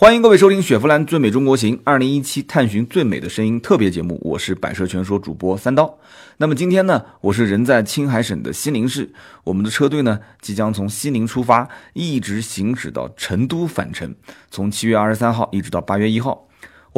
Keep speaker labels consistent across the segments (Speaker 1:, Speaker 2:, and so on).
Speaker 1: 欢迎各位收听雪佛兰最美中国行二零一七探寻最美的声音特别节目，我是百车全说主播三刀。那么今天呢，我是人在青海省的西宁市，我们的车队呢即将从西宁出发，一直行驶到成都返程，从七月二十三号一直到八月一号。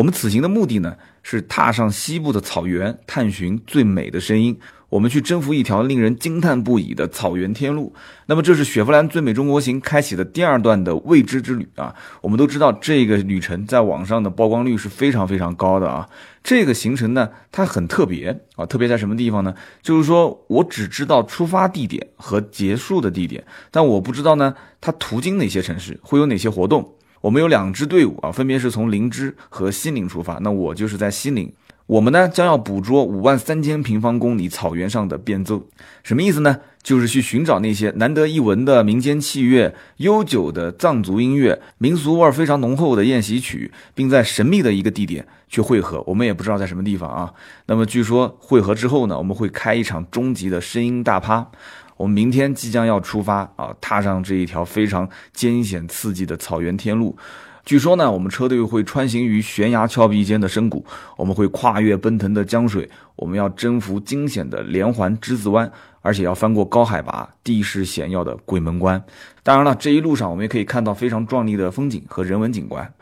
Speaker 1: 我们此行的目的呢是踏上西部的草原，探寻最美的声音。我们去征服一条令人惊叹不已的草原天路。那么，这是雪佛兰最美中国行开启的第二段的未知之旅啊！我们都知道，这个旅程在网上的曝光率是非常非常高的啊。这个行程呢，它很特别啊，特别在什么地方呢？就是说我只知道出发地点和结束的地点，但我不知道呢，它途经哪些城市，会有哪些活动。我们有两支队伍啊，分别是从林芝和西宁出发。那我就是在西宁。我们呢将要捕捉五万三千平方公里草原上的变奏，什么意思呢？就是去寻找那些难得一闻的民间器乐、悠久的藏族音乐、民俗味儿非常浓厚的宴席曲，并在神秘的一个地点去汇合。我们也不知道在什么地方啊。那么据说汇合之后呢，我们会开一场终极的声音大趴。我们明天即将要出发啊，踏上这一条非常艰险刺激的草原天路。据说呢，我们车队会穿行于悬崖峭壁间的深谷，我们会跨越奔腾的江水，我们要征服惊险的连环之字湾，而且要翻过高海拔、地势险要的鬼门关。当然了，这一路上我们也可以看到非常壮丽的风景和人文景观。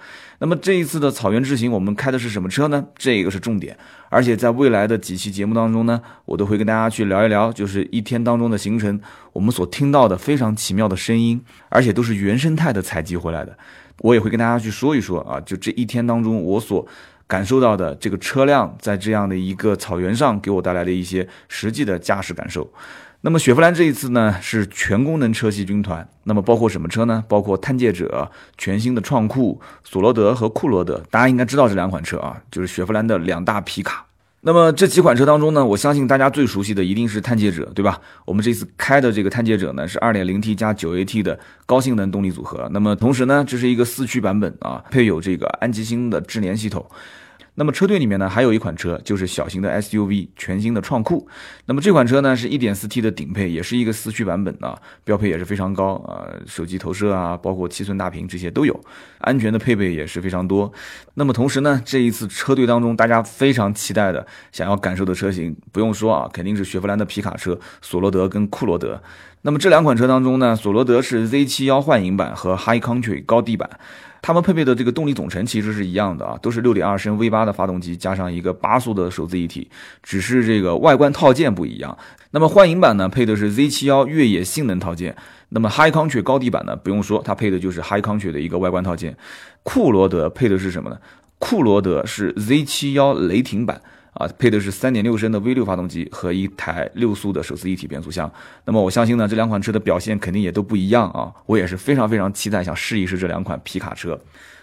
Speaker 1: 那么这一次的草原之行，我们开的是什么车呢？这个是重点。而且在未来的几期节目当中呢，我都会跟大家去聊一聊，就是一天当中的行程，我们所听到的非常奇妙的声音，而且都是原生态的采集回来的。我也会跟大家去说一说啊，就这一天当中我所感受到的这个车辆在这样的一个草原上给我带来的一些实际的驾驶感受。那么雪佛兰这一次呢是全功能车系军团，那么包括什么车呢？包括探界者、全新的创酷、索罗德和库罗德，大家应该知道这两款车啊，就是雪佛兰的两大皮卡。那么这几款车当中呢，我相信大家最熟悉的一定是探界者，对吧？我们这次开的这个探界者呢是 2.0T 加 9AT 的高性能动力组合。那么同时呢，这是一个四驱版本啊，配有这个安吉星的智联系统。那么车队里面呢，还有一款车，就是小型的 SUV，全新的创酷。那么这款车呢，是一点四 T 的顶配，也是一个四驱版本啊，标配也是非常高啊，手机投射啊，包括七寸大屏这些都有，安全的配备也是非常多。那么同时呢，这一次车队当中大家非常期待的、想要感受的车型，不用说啊，肯定是雪佛兰的皮卡车索罗德跟库罗德。那么这两款车当中呢，索罗德是 Z71 幻影版和 High Country 高地版。它们配备的这个动力总成其实是一样的啊，都是六点二升 V 八的发动机加上一个八速的手自一体，只是这个外观套件不一样。那么幻影版呢，配的是 Z 七幺越野性能套件。那么 High Country 高地版呢，不用说，它配的就是 High Country 的一个外观套件。库罗德配的是什么呢？库罗德是 Z 七幺雷霆版。啊，配的是三点六升的 V 六发动机和一台六速的手自一体变速箱。那么我相信呢，这两款车的表现肯定也都不一样啊。我也是非常非常期待，想试一试这两款皮卡车。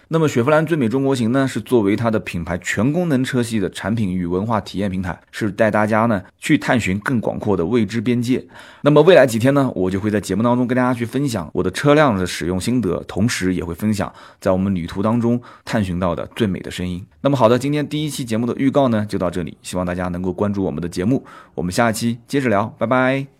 Speaker 1: 那么雪佛兰最美中国行呢，是作为它的品牌全功能车系的产品与文化体验平台，是带大家呢去探寻更广阔的未知边界。那么未来几天呢，我就会在节目当中跟大家去分享我的车辆的使用心得，同时也会分享在我们旅途当中探寻到的最美的声音。那么好的，今天第一期节目的预告呢就到这里，希望大家能够关注我们的节目，我们下期接着聊，拜拜。